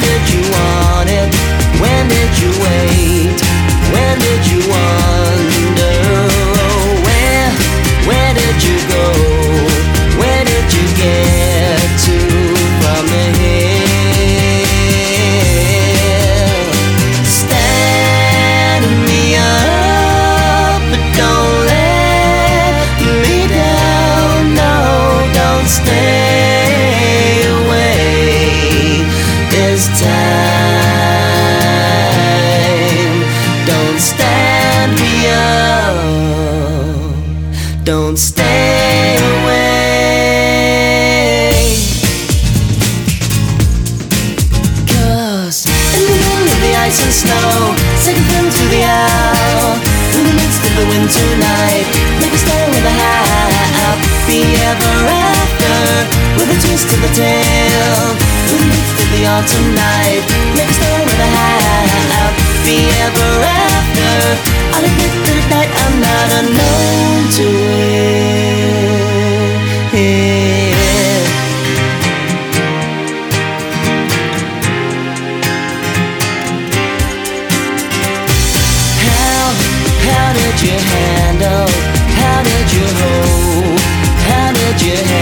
You. Don't stay away. Cause in the middle of the ice and snow, second film to the owl. In the midst of the winter night, make a star with a happy ever after, with a twist to the tail. In the midst of the autumn night, make a star with a happy ever after. I'll admit that I'm not unknown to you handle? Oh, how did you hold? How did you help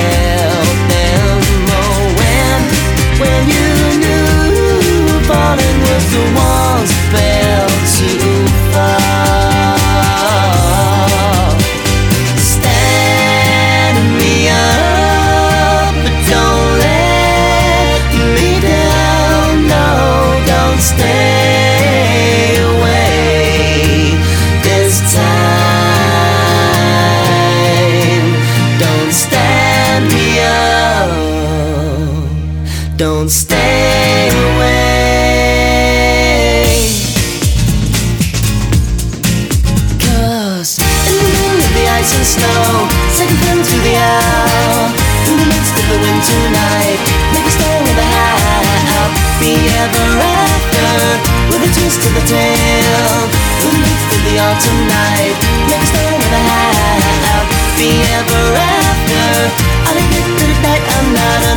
Don't stay away. Cause in the middle of the ice and snow, second film to the owl. In the midst of the winter night, make a star with a happy ever after, with a twist to the tail. In the midst of the autumn night, make a star with a happy ever after. I'll admit that at night I'm not.